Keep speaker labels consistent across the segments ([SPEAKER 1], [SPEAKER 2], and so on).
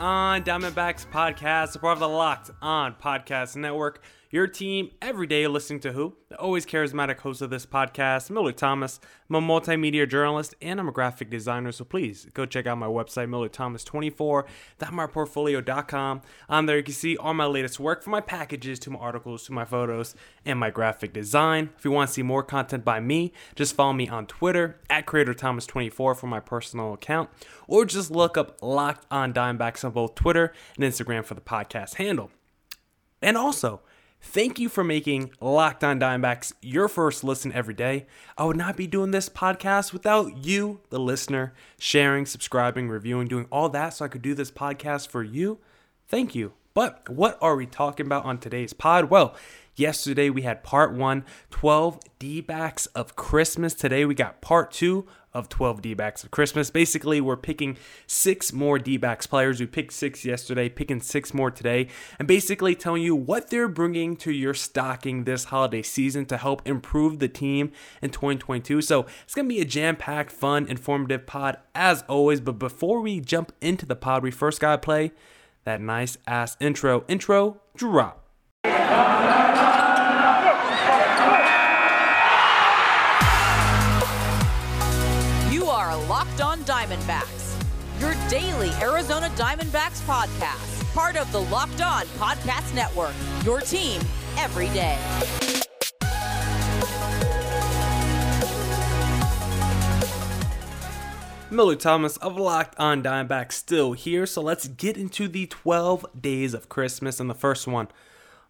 [SPEAKER 1] On Diamondbacks podcast, a part of the Locked On Podcast Network. Your team every day listening to who? The always charismatic host of this podcast, Miller Thomas. I'm a multimedia journalist and I'm a graphic designer, so please go check out my website, MillerThomas24.myportfolio.com. On there, you can see all my latest work from my packages to my articles to my photos and my graphic design. If you want to see more content by me, just follow me on Twitter at CreatorThomas24 for my personal account, or just look up Locked On Dimebacks on both Twitter and Instagram for the podcast handle. And also, Thank you for making Locked On Dimebacks your first listen every day. I would not be doing this podcast without you, the listener, sharing, subscribing, reviewing, doing all that so I could do this podcast for you. Thank you. But what are we talking about on today's pod? Well, yesterday we had part one, 12 D backs of Christmas. Today we got part two of 12 D backs of Christmas. Basically, we're picking six more D backs players. We picked six yesterday, picking six more today, and basically telling you what they're bringing to your stocking this holiday season to help improve the team in 2022. So it's going to be a jam packed, fun, informative pod as always. But before we jump into the pod, we first got to play that nice ass intro. Intro drop.
[SPEAKER 2] You are Locked On Diamondbacks, your daily Arizona Diamondbacks podcast, part of the Locked On Podcast Network, your team every day.
[SPEAKER 1] Miller Thomas of Locked On Diamondbacks still here, so let's get into the 12 days of Christmas. And the first one,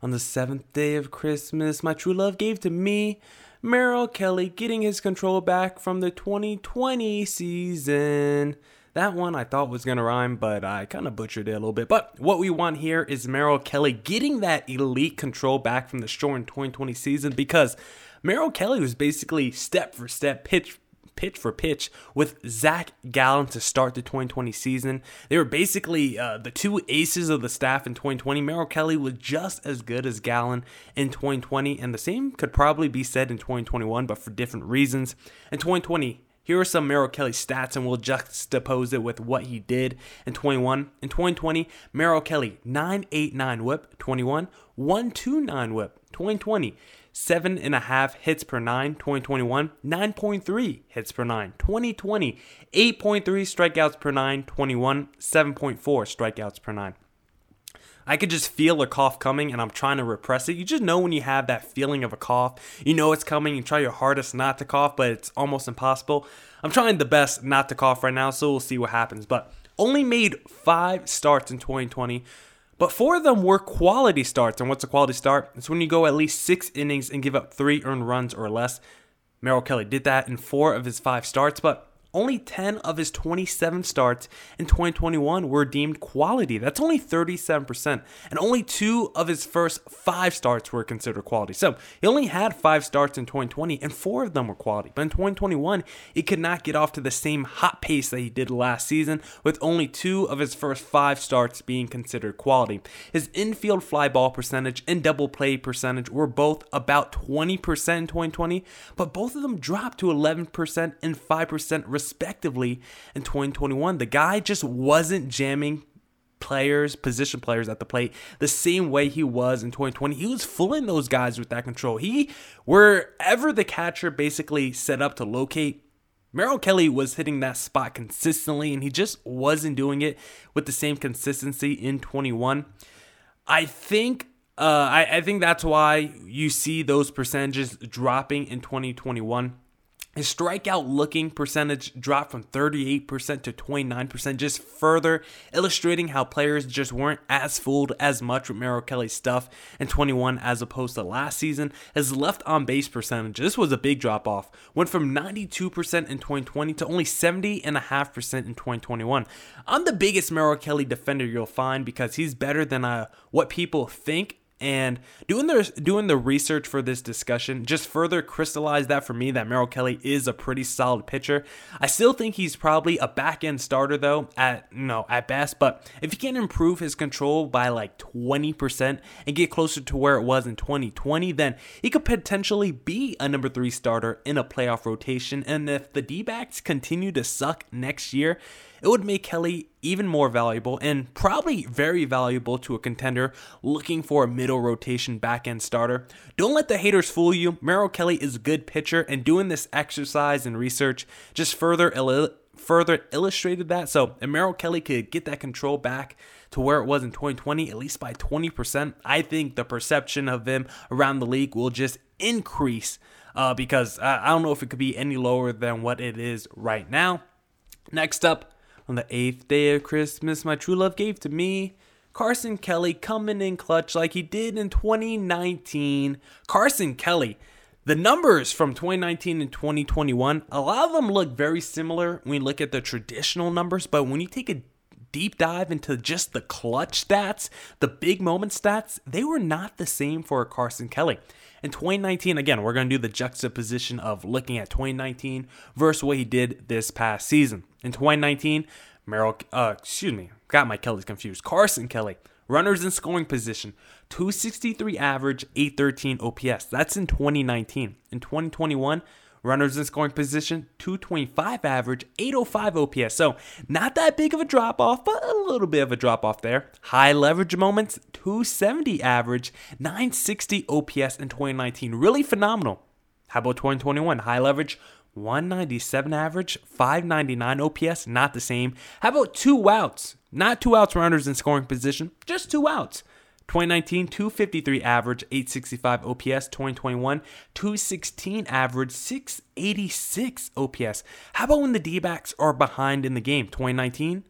[SPEAKER 1] on the seventh day of Christmas, my true love gave to me Merrill Kelly getting his control back from the 2020 season. That one I thought was going to rhyme, but I kind of butchered it a little bit. But what we want here is Merrill Kelly getting that elite control back from the short 2020 season because Merrill Kelly was basically step for step, pitch pitch for pitch with Zach Gallen to start the 2020 season. They were basically uh, the two aces of the staff in 2020. Merrill Kelly was just as good as Gallen in 2020, and the same could probably be said in 2021, but for different reasons. In 2020, here are some Merrill Kelly stats, and we'll juxtapose it with what he did in 21. In 2020, Merrill Kelly 989 whip, 21, 129 whip, 2020 seven and a half hits per nine. 2021, 9.3 hits per nine. 2020, 8.3 strikeouts per nine. 21, 7.4 strikeouts per nine. I could just feel a cough coming and I'm trying to repress it. You just know when you have that feeling of a cough. You know it's coming. You try your hardest not to cough, but it's almost impossible. I'm trying the best not to cough right now, so we'll see what happens. But only made five starts in 2020. But four of them were quality starts. And what's a quality start? It's when you go at least six innings and give up three earned runs or less. Merrill Kelly did that in four of his five starts, but only 10 of his 27 starts in 2021 were deemed quality. That's only 37%. And only two of his first five starts were considered quality. So he only had five starts in 2020, and four of them were quality. But in 2021, he could not get off to the same hot pace that he did last season, with only two of his first five starts being considered quality. His infield fly ball percentage and double play percentage were both about 20% in 2020, but both of them dropped to 11% and 5% respectively in 2021. The guy just wasn't jamming players, position players at the plate the same way he was in 2020. He was fooling those guys with that control. He, wherever the catcher basically set up to locate, Merrill Kelly was hitting that spot consistently, and he just wasn't doing it with the same consistency in 21. I think uh, I, I think that's why you see those percentages dropping in 2021. His strikeout looking percentage dropped from 38% to 29%, just further illustrating how players just weren't as fooled as much with Merrill Kelly's stuff in 21 as opposed to last season. His left on base percentage, this was a big drop off, went from 92% in 2020 to only 70.5% in 2021. I'm the biggest Merrill Kelly defender you'll find because he's better than uh, what people think and doing the doing the research for this discussion just further crystallized that for me that Merrill Kelly is a pretty solid pitcher. I still think he's probably a back end starter though at know at best, but if he can improve his control by like 20% and get closer to where it was in 2020, then he could potentially be a number 3 starter in a playoff rotation and if the D-backs continue to suck next year, it would make Kelly even more valuable and probably very valuable to a contender looking for a middle rotation back end starter. Don't let the haters fool you. Merrill Kelly is a good pitcher, and doing this exercise and research just further further illustrated that. So, if Merrill Kelly could get that control back to where it was in 2020, at least by 20%, I think the perception of him around the league will just increase. Uh, because I, I don't know if it could be any lower than what it is right now. Next up, on the eighth day of Christmas, my true love gave to me. Carson Kelly coming in clutch like he did in 2019. Carson Kelly, the numbers from 2019 and 2021, a lot of them look very similar when you look at the traditional numbers, but when you take a deep dive into just the clutch stats, the big moment stats, they were not the same for Carson Kelly. In 2019, again, we're going to do the juxtaposition of looking at 2019 versus what he did this past season. In 2019, Merrill, uh, excuse me, got my Kellys confused. Carson Kelly, runners in scoring position, 263 average, 813 OPS. That's in 2019. In 2021, Runners in scoring position, 225 average, 805 OPS. So not that big of a drop off, but a little bit of a drop off there. High leverage moments, 270 average, 960 OPS in 2019. Really phenomenal. How about 2021? High leverage, 197 average, 599 OPS, not the same. How about two outs? Not two outs runners in scoring position, just two outs. 2019, 253 average, 865 OPS. 2021, 216 average, 686 OPS. How about when the D backs are behind in the game? 2019,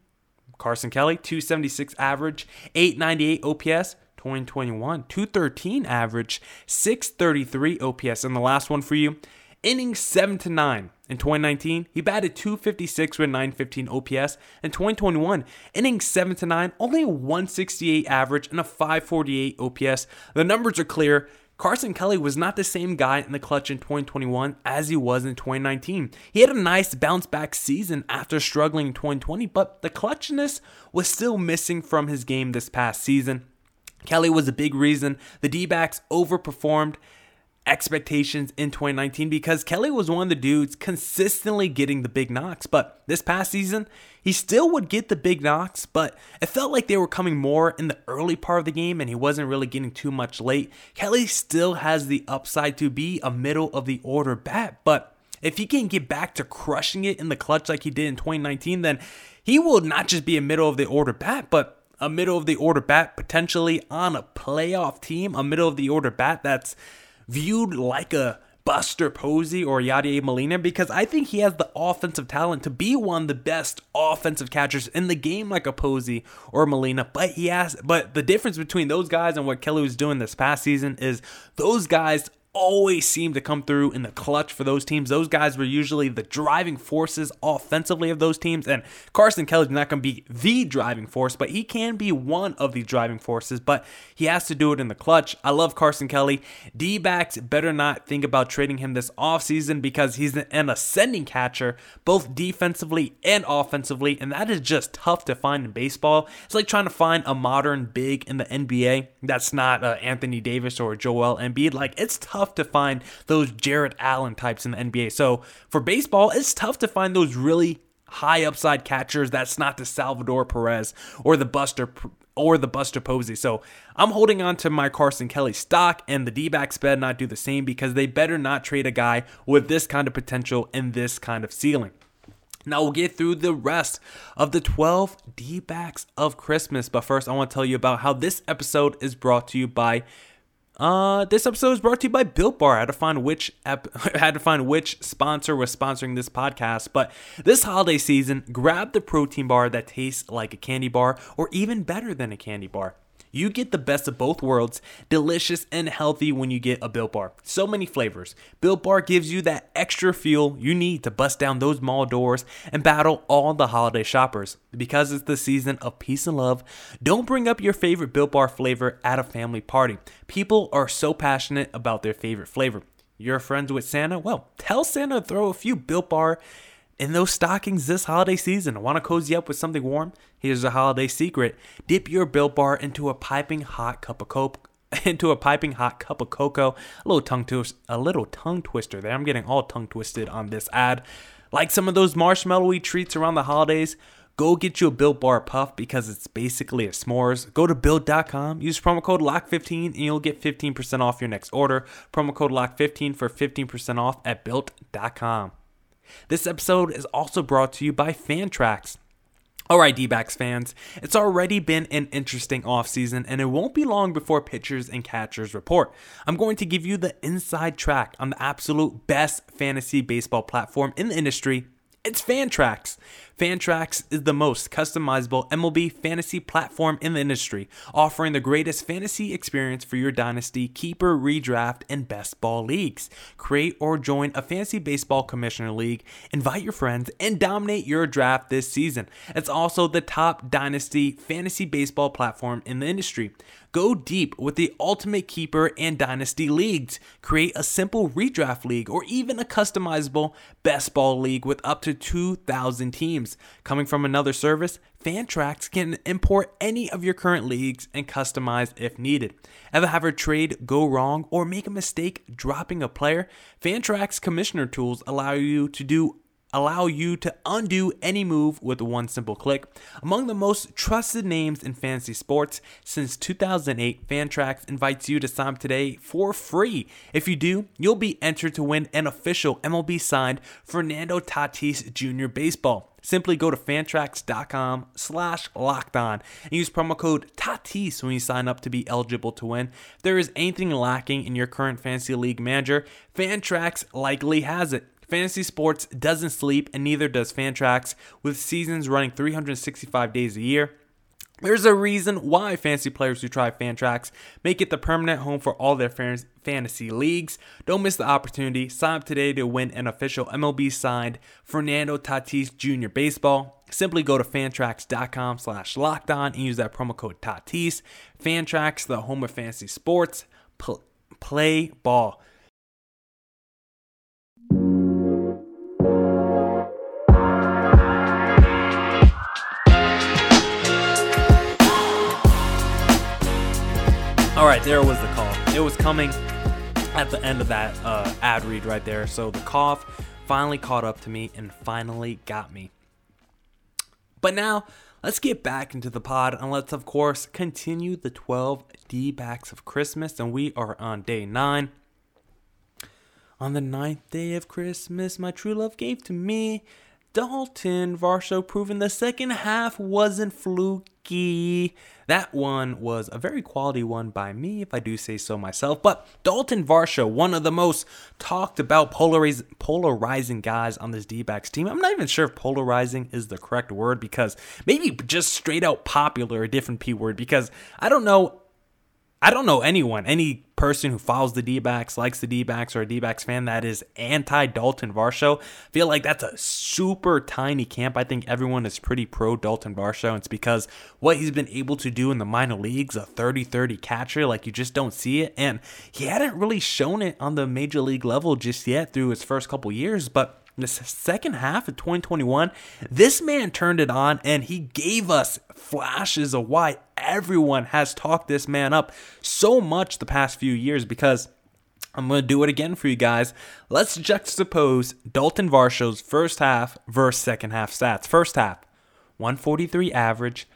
[SPEAKER 1] Carson Kelly, 276 average, 898 OPS. 2021, 213 average, 633 OPS. And the last one for you, innings 7 to 9. In 2019, he batted 256 with 915 OPS. In 2021, innings 7 to 9, only a 168 average and a 548 OPS. The numbers are clear. Carson Kelly was not the same guy in the clutch in 2021 as he was in 2019. He had a nice bounce back season after struggling in 2020, but the clutchness was still missing from his game this past season. Kelly was a big reason the D backs overperformed expectations in 2019 because Kelly was one of the dudes consistently getting the big knocks. But this past season, he still would get the big knocks, but it felt like they were coming more in the early part of the game and he wasn't really getting too much late. Kelly still has the upside to be a middle of the order bat, but if he can get back to crushing it in the clutch like he did in 2019, then he will not just be a middle of the order bat, but a middle of the order bat potentially on a playoff team, a middle of the order bat that's viewed like a Buster Posey or Yadier Molina because I think he has the offensive talent to be one of the best offensive catchers in the game like a Posey or Molina. But he has but the difference between those guys and what Kelly was doing this past season is those guys always seem to come through in the clutch for those teams. Those guys were usually the driving forces offensively of those teams. And Carson Kelly's not going to be the driving force, but he can be one of the driving forces. But he has to do it in the clutch. I love Carson Kelly. D backs better not think about trading him this offseason because he's an ascending catcher, both defensively and offensively. And that is just tough to find in baseball. It's like trying to find a modern big in the NBA that's not uh, Anthony Davis or Joel Embiid. Like, it's tough tough to find those Jarrett Allen types in the NBA. So for baseball, it's tough to find those really high upside catchers. That's not the Salvador Perez or the Buster or the Buster Posey. So I'm holding on to my Carson Kelly stock, and the D backs better not do the same because they better not trade a guy with this kind of potential and this kind of ceiling. Now we'll get through the rest of the 12 D backs of Christmas. But first, I want to tell you about how this episode is brought to you by Uh, this episode is brought to you by Built Bar. I had to find which ep- had to find which sponsor was sponsoring this podcast. But this holiday season, grab the protein bar that tastes like a candy bar, or even better than a candy bar. You get the best of both worlds, delicious and healthy when you get a Built Bar. So many flavors. Built Bar gives you that extra fuel you need to bust down those mall doors and battle all the holiday shoppers. Because it's the season of peace and love, don't bring up your favorite Built Bar flavor at a family party. People are so passionate about their favorite flavor. You're friends with Santa? Well, tell Santa to throw a few Built Bar in those stockings this holiday season. Want to cozy up with something warm? Here's a holiday secret. Dip your Built Bar into a piping hot cup of coke into a piping hot cup of cocoa. A little tongue twist, a little tongue twister there. I'm getting all tongue twisted on this ad. Like some of those marshmallowy treats around the holidays, go get you a Built Bar Puff because it's basically a s'mores. Go to built.com, use promo code LOCK15 and you'll get 15% off your next order. Promo code LOCK15 for 15% off at built.com. This episode is also brought to you by Fantrax. Alright, D backs fans, it's already been an interesting offseason, and it won't be long before pitchers and catchers report. I'm going to give you the inside track on the absolute best fantasy baseball platform in the industry. It's Fantrax. Fantrax is the most customizable MLB fantasy platform in the industry, offering the greatest fantasy experience for your dynasty, keeper, redraft, and best ball leagues. Create or join a fantasy baseball commissioner league, invite your friends, and dominate your draft this season. It's also the top dynasty fantasy baseball platform in the industry. Go deep with the Ultimate Keeper and Dynasty leagues. Create a simple redraft league or even a customizable best ball league with up to 2,000 teams. Coming from another service, Fantrax can import any of your current leagues and customize if needed. Ever have a trade go wrong or make a mistake dropping a player? Fantrax commissioner tools allow you to do allow you to undo any move with one simple click. Among the most trusted names in fantasy sports since 2008, Fantrax invites you to sign up today for free. If you do, you'll be entered to win an official MLB signed Fernando Tatis Jr. baseball. Simply go to fantrax.com slash locked on and use promo code TATIS when you sign up to be eligible to win. If there is anything lacking in your current fantasy league manager, Fantrax likely has it. Fantasy sports doesn't sleep, and neither does Fantrax, with seasons running 365 days a year. There's a reason why fantasy players who try Fantrax make it the permanent home for all their fantasy leagues. Don't miss the opportunity. Sign up today to win an official MLB signed Fernando Tatis Jr. baseball. Simply go to fantrax.com slash locked on and use that promo code Tatis. Fantrax, the home of fantasy sports. play ball. Right, there was the call. It was coming at the end of that uh, ad read right there. So the cough finally caught up to me and finally got me. But now, let's get back into the pod and let's, of course, continue the 12 D backs of Christmas. And we are on day nine. On the ninth day of Christmas, my true love gave to me Dalton Varsho, proving the second half wasn't fluky. That one was a very quality one by me, if I do say so myself. But Dalton Varsho, one of the most talked about polariz- polarizing guys on this D backs team. I'm not even sure if polarizing is the correct word because maybe just straight out popular, a different P word, because I don't know I don't know anyone, any person who follows the D backs, likes the D backs, or a D backs fan that is anti Dalton Varsho. Feel like that's a super tiny camp. I think everyone is pretty pro Dalton Varsho. It's because what he's been able to do in the minor leagues, a 30 30 catcher, like you just don't see it. And he hadn't really shown it on the major league level just yet through his first couple years. But the second half of 2021, this man turned it on and he gave us flashes of why everyone has talked this man up so much the past few years because I'm going to do it again for you guys. Let's juxtapose Dalton Varsho's first half versus second half stats. First half, 143 average.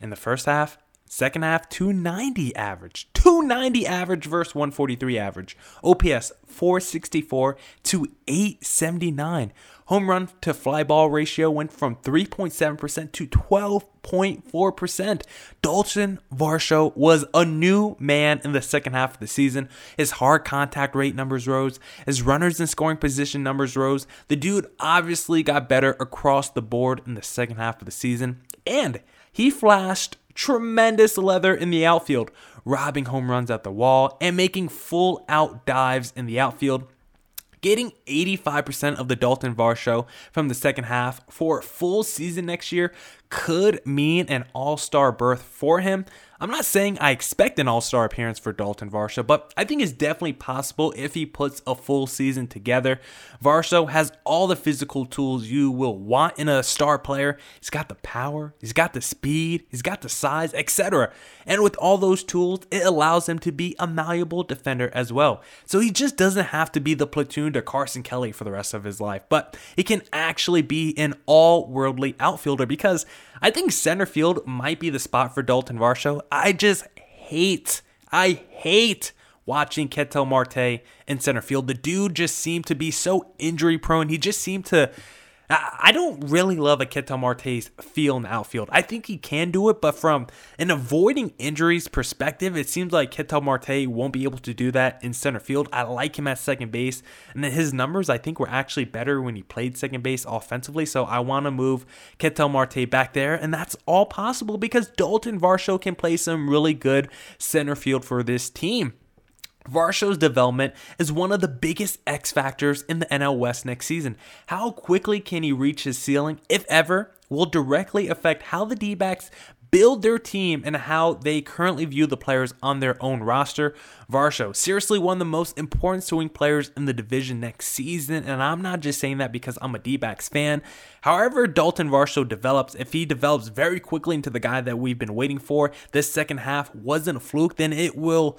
[SPEAKER 1] In the first half, Second half, 290 average. 290 average versus 143 average. OPS 464 to 879. Home run to fly ball ratio went from 3.7% to 12.4%. Dalton Varsho was a new man in the second half of the season. His hard contact rate numbers rose, his runners in scoring position numbers rose. The dude obviously got better across the board in the second half of the season, and he flashed tremendous leather in the outfield, robbing home runs at the wall and making full out dives in the outfield getting 85% of the Dalton Varsho from the second half for full season next year could mean an all star berth for him. I'm not saying I expect an all star appearance for Dalton Varsho, but I think it's definitely possible if he puts a full season together. Varsho has all the physical tools you will want in a star player. He's got the power, he's got the speed, he's got the size, etc. And with all those tools, it allows him to be a malleable defender as well. So he just doesn't have to be the platoon to Carson Kelly for the rest of his life, but he can actually be an all worldly outfielder because I think center field might be the spot for Dalton Varsho. I just hate, I hate watching Ketel Marte in center field. The dude just seemed to be so injury prone. He just seemed to I don't really love a Ketel Marte's feel in the outfield. I think he can do it, but from an avoiding injuries perspective, it seems like Ketel Marte won't be able to do that in center field. I like him at second base, and his numbers I think were actually better when he played second base offensively. So I want to move Ketel Marte back there, and that's all possible because Dalton Varsho can play some really good center field for this team. Varsho's development is one of the biggest X factors in the NL West next season. How quickly can he reach his ceiling, if ever, will directly affect how the D backs build their team and how they currently view the players on their own roster. Varsho, seriously one of the most important swing players in the division next season, and I'm not just saying that because I'm a D-backs fan. However, Dalton Varsho develops, if he develops very quickly into the guy that we've been waiting for, this second half wasn't a fluke, then it will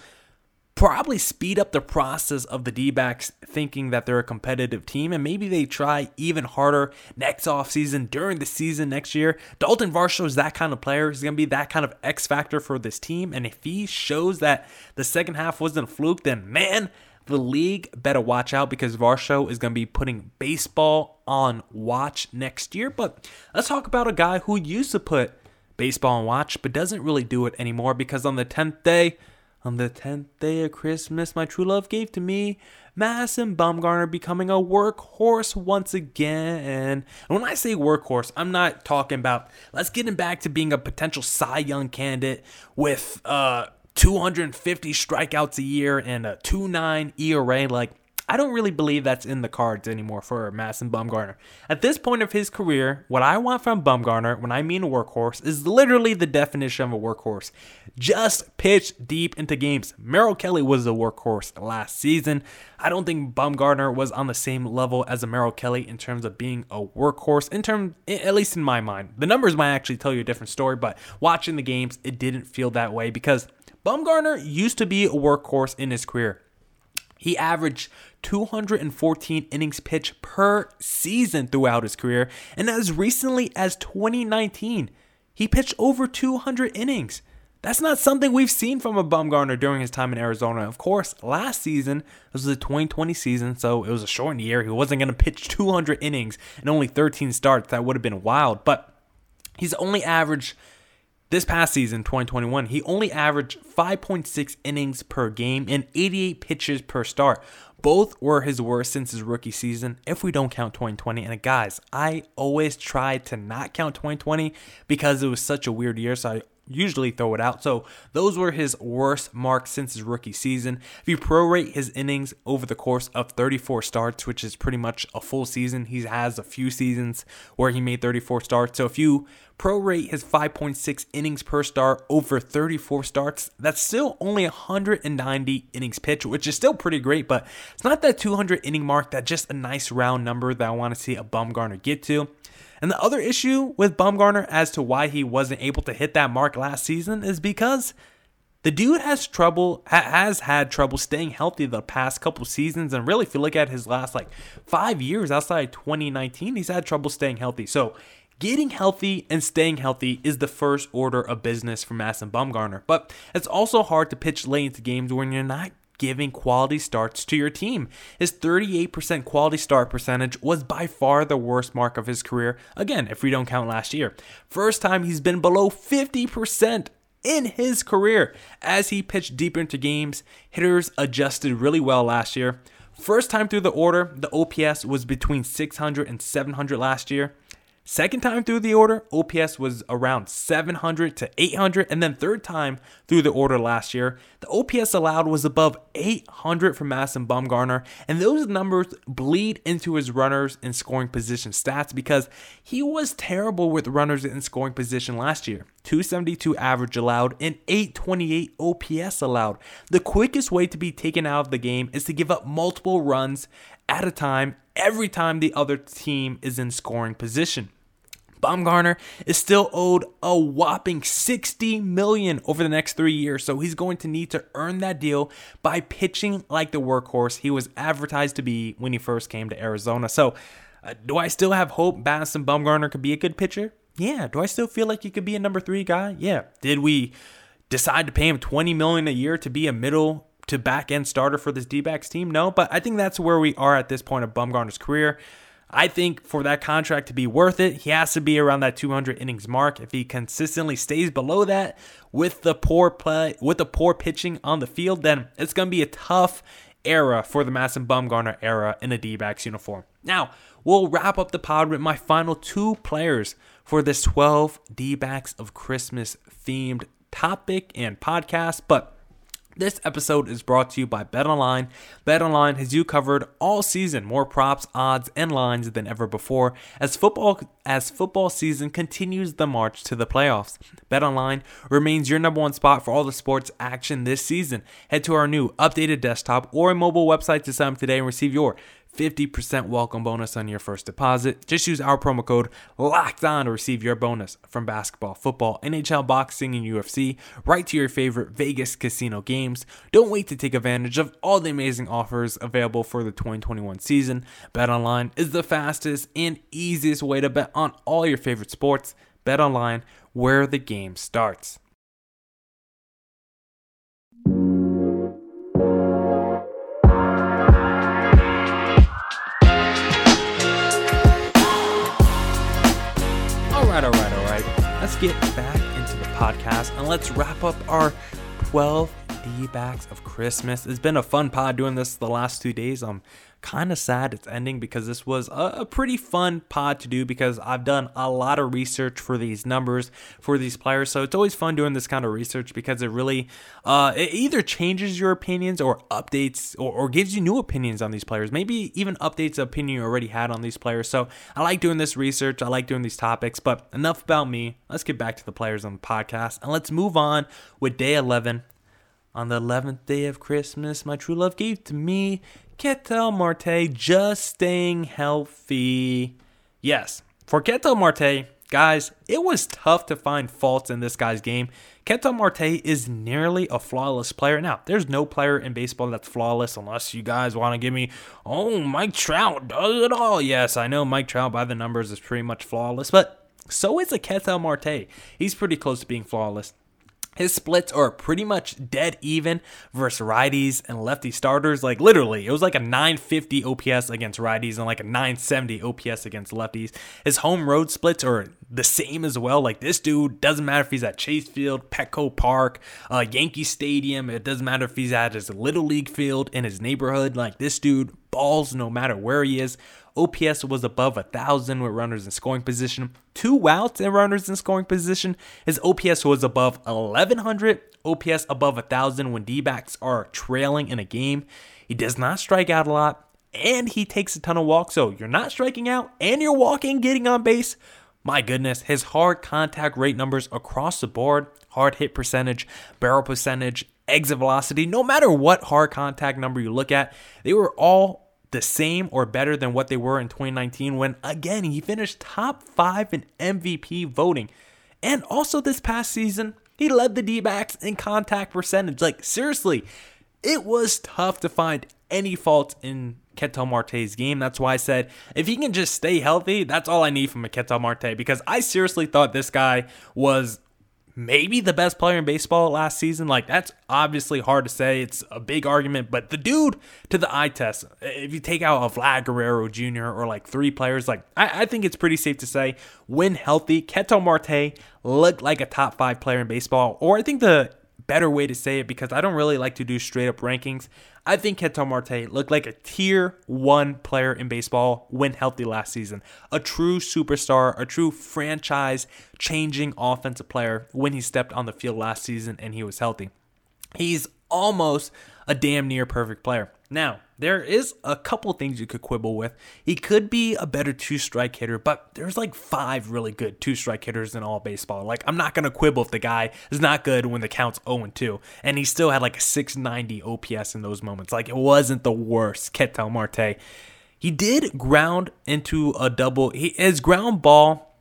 [SPEAKER 1] probably speed up the process of the D backs thinking that they're a competitive team and maybe they try even harder next offseason during the season next year. Dalton Varsho is that kind of player. He's going to be that kind of X factor for this team. And if he shows that the second half wasn't a fluke, then man, the league better watch out because Varsho is going to be putting baseball on watch next year. But let's talk about a guy who used to put baseball on watch but doesn't really do it anymore because on the 10th day, on the tenth day of Christmas, my true love gave to me Madison Bumgarner becoming a workhorse once again. And when I say workhorse, I'm not talking about let's get him back to being a potential Cy Young candidate with uh 250 strikeouts a year and a 2.9 ERA. Like I don't really believe that's in the cards anymore for Madison Bumgarner. At this point of his career, what I want from Bumgarner, when I mean a workhorse, is literally the definition of a workhorse. Just pitch deep into games. Merrill Kelly was a workhorse last season. I don't think Bumgarner was on the same level as a Merrill Kelly in terms of being a workhorse, in terms, at least in my mind. The numbers might actually tell you a different story, but watching the games, it didn't feel that way because Bumgarner used to be a workhorse in his career. He averaged 214 innings pitched per season throughout his career, and as recently as 2019, he pitched over 200 innings. That's not something we've seen from a Bumgarner during his time in Arizona. Of course, last season, this was the 2020 season, so it was a shortened year. He wasn't going to pitch 200 innings and only 13 starts. That would have been wild, but he's only averaged this past season, 2021, he only averaged 5.6 innings per game and 88 pitches per start. Both were his worst since his rookie season, if we don't count 2020. And guys, I always try to not count 2020 because it was such a weird year. So I usually throw it out. So those were his worst marks since his rookie season. If you prorate his innings over the course of 34 starts, which is pretty much a full season, he has a few seasons where he made 34 starts. So if you prorate his 5.6 innings per start over 34 starts, that's still only 190 innings pitched, which is still pretty great, but it's not that 200 inning mark that's just a nice round number that I want to see a Bumgarner get to. And the other issue with Bumgarner as to why he wasn't able to hit that mark last season is because the dude has trouble ha- has had trouble staying healthy the past couple seasons and really if you look at his last like 5 years outside 2019 he's had trouble staying healthy. So Getting healthy and staying healthy is the first order of business for Madison Bumgarner, but it's also hard to pitch late into games when you're not giving quality starts to your team. His 38% quality start percentage was by far the worst mark of his career, again, if we don't count last year. First time he's been below 50% in his career. As he pitched deeper into games, hitters adjusted really well last year. First time through the order, the OPS was between 600 and 700 last year. Second time through the order, OPS was around 700 to 800. And then third time through the order last year, the OPS allowed was above 800 for Madison Bumgarner. And those numbers bleed into his runners and scoring position stats because he was terrible with runners in scoring position last year. 272 average allowed and 828 OPS allowed. The quickest way to be taken out of the game is to give up multiple runs at a time every time the other team is in scoring position. Bumgarner is still owed a whopping 60 million over the next 3 years, so he's going to need to earn that deal by pitching like the workhorse he was advertised to be when he first came to Arizona. So, uh, do I still have hope Madison Bumgarner could be a good pitcher? Yeah. Do I still feel like he could be a number 3 guy? Yeah. Did we decide to pay him 20 million a year to be a middle to back end starter for this D-backs team? No, but I think that's where we are at this point of Bumgarner's career. I think for that contract to be worth it, he has to be around that 200 innings mark. If he consistently stays below that with the poor play, with the poor pitching on the field, then it's going to be a tough era for the Madison Bumgarner era in a D-backs uniform. Now, we'll wrap up the pod with my final two players for this 12 D-backs of Christmas themed topic and podcast, but this episode is brought to you by BetOnline. BetOnline has you covered all season, more props, odds, and lines than ever before as football as football season continues the march to the playoffs. BetOnline remains your number one spot for all the sports action this season. Head to our new updated desktop or mobile website to sign up today and receive your 50% welcome bonus on your first deposit. Just use our promo code LOCKED ON to receive your bonus from basketball, football, NHL, boxing, and UFC right to your favorite Vegas casino games. Don't wait to take advantage of all the amazing offers available for the 2021 season. BetOnline is the fastest and easiest way to bet on all your favorite sports. BetOnline, where the game starts. Let's get back into the podcast and let's wrap up our 12 D backs of Christmas. It's been a fun pod doing this the last two days. I'm kind of sad it's ending because this was a, pretty fun pod to do because I've done a lot of research for these numbers for these players. So it's always fun doing this kind of research because it really uh, it either changes your opinions or updates or, or gives you new opinions on these players. Maybe even updates the opinion you already had on these players. So I like doing this research. I like doing these topics. But enough about me. Let's get back to the players on the podcast and let's move on with day 11 on the 11th day of Christmas, my true love gave to me Ketel Marte just staying healthy. Yes, for Ketel Marte, guys, it was tough to find faults in this guy's game. Ketel Marte is nearly a flawless player. Now, there's no player in baseball that's flawless unless you guys want to give me, oh, Mike Trout does it all. Yes, I know Mike Trout by the numbers is pretty much flawless, but so is a Ketel Marte. He's pretty close to being flawless. His splits are pretty much dead even versus righties and lefty starters. Like literally, it was like a 950 OPS against righties and like a 970 OPS against lefties. His home road splits are the same as well. Like this dude doesn't matter if he's at Chase Field, Petco Park, uh, Yankee Stadium. It doesn't matter if he's at his little league field in his neighborhood. Like this dude balls no matter where he is. OPS was above a thousand with runners in scoring position. Two outs and runners in scoring position. His OPS was above 1100. OPS above a thousand when D-backs are trailing in a game. He does not strike out a lot, and he takes a ton of walks. So you're not striking out, and you're walking, getting on base. My goodness, his hard contact rate numbers across the board, hard hit percentage, barrel percentage, exit velocity, no matter what hard contact number you look at, they were all the same or better than what they were in 2019 when again he finished top 5 in MVP voting. And also this past season, he led the D-backs in contact percentage. Like seriously, it was tough to find any fault in Ketel Marte's game. That's why I said if he can just stay healthy, that's all I need from a Ketel Marte because I seriously thought this guy was maybe the best player in baseball last season. Like that's obviously hard to say. It's a big argument, but the dude to the eye test, if you take out a Vlad Guerrero Jr. or like three players, like I, I think it's pretty safe to say when healthy, Ketel Marte looked like a top five player in baseball. Or I think the better way to say it because I don't really like to do straight up rankings. I think Ketel Marte looked like a tier one player in baseball when healthy last season. A true superstar, a true franchise changing offensive player when he stepped on the field last season and he was healthy. He's almost a damn near perfect player. Now, there is a couple things you could quibble with. He could be a better two strike hitter, but there's like five really good two strike hitters in all baseball. Like, I'm not going to quibble if the guy is not good when the count's 0 2. And he still had like a 690 OPS in those moments. Like, it wasn't the worst. Ketel Marte. He did ground into a double. He, his ground ball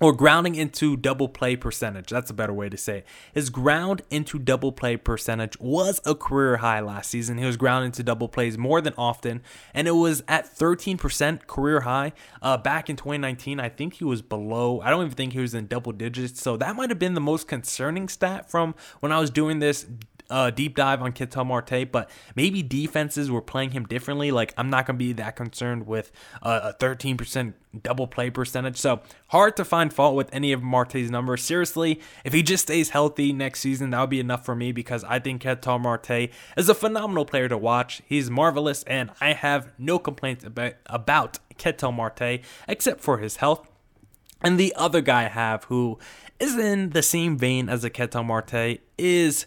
[SPEAKER 1] or grounding into double play percentage. That's a better way to say it. His ground into double play percentage was a career high last season. He was ground into double plays more than often, and it was at 13% career high. Uh, back in 2019, I think he was below, I don't even think he was in double digits. So that might have been the most concerning stat from when I was doing this uh, deep dive on Ketel Marte, but maybe defenses were playing him differently. Like, I'm not going to be that concerned with uh, a 13% double play percentage. So, hard to find fault with any of Marte's numbers. Seriously, if he just stays healthy next season, that would be enough for me because I think Ketel Marte is a phenomenal player to watch. He's marvelous, and I have no complaints about, about Ketel Marte except for his health. And the other guy I have who is in the same vein as a Ketel Marte is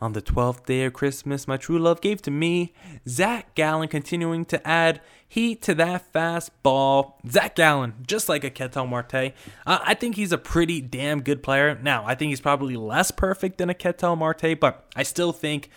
[SPEAKER 1] on the 12th day of Christmas, my true love gave to me. Zach Gallen continuing to add heat to that fastball. Zach Gallen, just like a Ketel Marte. Uh, I think he's a pretty damn good player. Now, I think he's probably less perfect than a Ketel Marte, but I still think.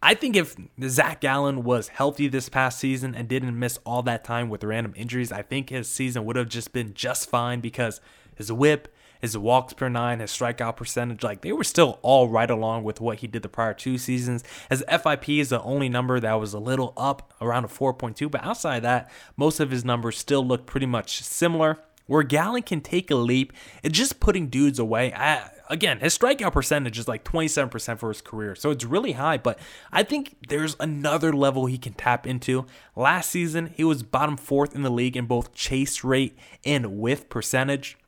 [SPEAKER 1] I think if Zach Gallen was healthy this past season and didn't miss all that time with random injuries, I think his season would have just been just fine because his whip, his walks per nine, his strikeout percentage, like they were still all right along with what he did the prior two seasons. His FIP is the only number that was a little up around a 4.2, but outside that, most of his numbers still look pretty much similar. Where Gallen can take a leap, it's just putting dudes away. I, again, his strikeout percentage is like 27% for his career, so it's really high, but I think there's another level he can tap into. Last season, he was bottom fourth in the league in both chase rate and whiff percentage.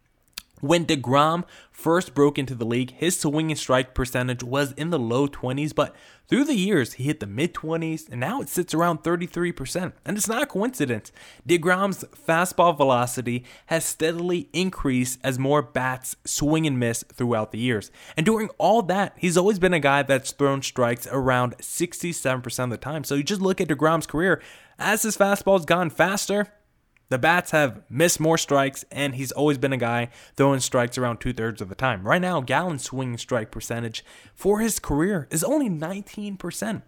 [SPEAKER 1] When DeGrom first broke into the league, his swinging strike percentage was in the low 20s, but through the years, he hit the mid 20s, and now it sits around 33%. And it's not a coincidence. DeGrom's fastball velocity has steadily increased as more bats swing and miss throughout the years. And during all that, he's always been a guy that's thrown strikes around 67% of the time. So you just look at DeGrom's career, as his fastball's gone faster, the Bats have missed more strikes, and he's always been a guy throwing strikes around two thirds of the time. Right now, Gallen's swinging strike percentage for his career is only 19%.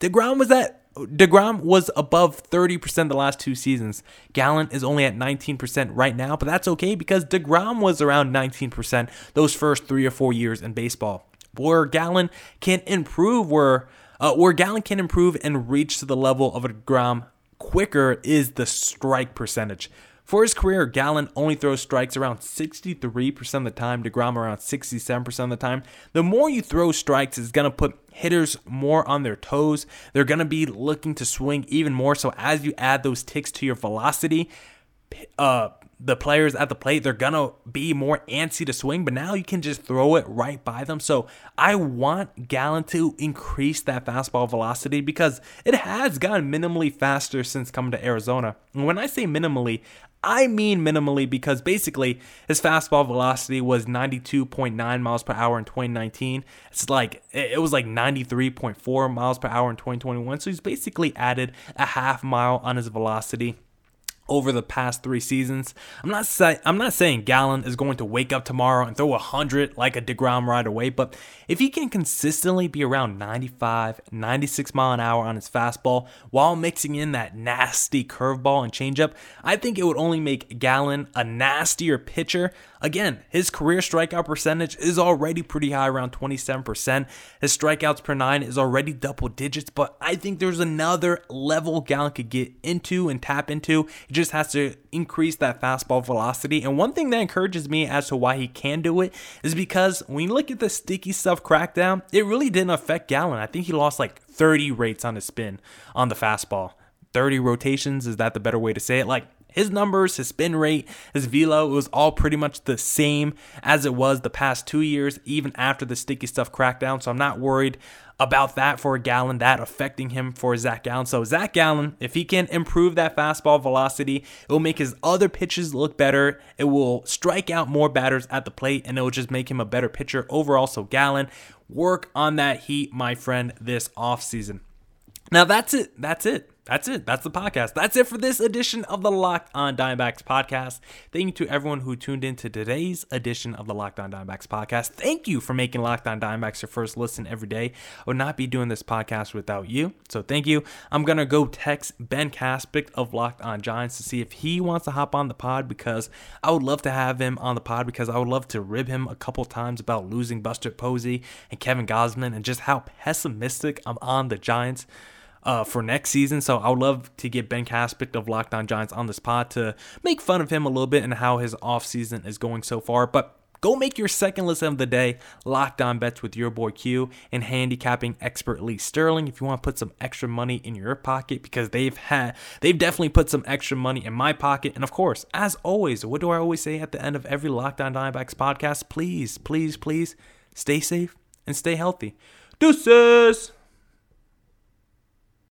[SPEAKER 1] DeGrom was at DeGrom was above 30% the last two seasons. Gallen is only at 19% right now, but that's okay because DeGrom was around 19% those first three or four years in baseball. Where Gallen can improve, where uh, where Gallen can improve and reach to the level of a DeGrom quicker is the strike percentage. For his career, Gallen only throws strikes around 63% of the time, DeGrom around 67% of the time. The more you throw strikes is going to put hitters more on their toes. They're going to be looking to swing even more. So as you add those ticks to your velocity, uh, the players at the plate, they're gonna be more antsy to swing, but now you can just throw it right by them. So I want Gallen to increase that fastball velocity because it has gotten minimally faster since coming to Arizona. And when I say minimally, I mean minimally because basically his fastball velocity was 92.9 miles per hour in 2019. It's like it was like 93.4 miles per hour in 2021. So he's basically added a half mile on his velocity over the past three seasons. I'm not say, I'm not saying Gallen is going to wake up tomorrow and throw 100 like a DeGrom right away, but if he can consistently be around 95, 96 mile an hour on his fastball while mixing in that nasty curveball and changeup, I think it would only make Gallen a nastier pitcher. Again, his career strikeout percentage is already pretty high, around 27%. His strikeouts per nine is already double digits, but I think there's another level Gallen could get into and tap into. Just has to increase that fastball velocity. And one thing that encourages me as to why he can do it is because when you look at the sticky stuff crackdown, it really didn't affect Gallen. I think he lost like 30 rates on his spin on the fastball. 30 rotations, is that the better way to say it? Like his numbers, his spin rate, his velo, it was all pretty much the same as it was the past two years, even after the sticky stuff crackdown. So I'm not worried about that for Gallen, that affecting him for Zach Gallen. So Zach Gallen, if he can improve that fastball velocity, it will make his other pitches look better. It will strike out more batters at the plate, and it will just make him a better pitcher overall. So Gallen, work on that heat, my friend, this offseason. Now that's it. That's it. That's it. That's the podcast. That's it for this edition of the Locked On Diamondbacks podcast. Thank you to everyone who tuned in to today's edition of the Locked On Diamondbacks podcast. Thank you for making Locked On Diamondbacks your first listen every day. I would not be doing this podcast without you. So thank you. I'm going to go text Ben Caspick of Locked On Giants to see if he wants to hop on the pod because I would love to have him on the pod because I would love to rib him a couple times about losing Buster Posey and Kevin Gausman and just how pessimistic I'm on the Giants uh, for next season. So I would love to get Ben Caspick of Locked On Giants on this pod to make fun of him a little bit and how his offseason is going so far. But Go make your second listen of the day, Locked On Bets with your boy Q and handicapping expert Lee Sterling. If you want to put some extra money in your pocket, because they've had they've definitely put some extra money in my pocket. And of course, as always, what do I always say at the end of every Locked On Diamondbacks podcast? Please, please, please stay safe and stay healthy. Deuces!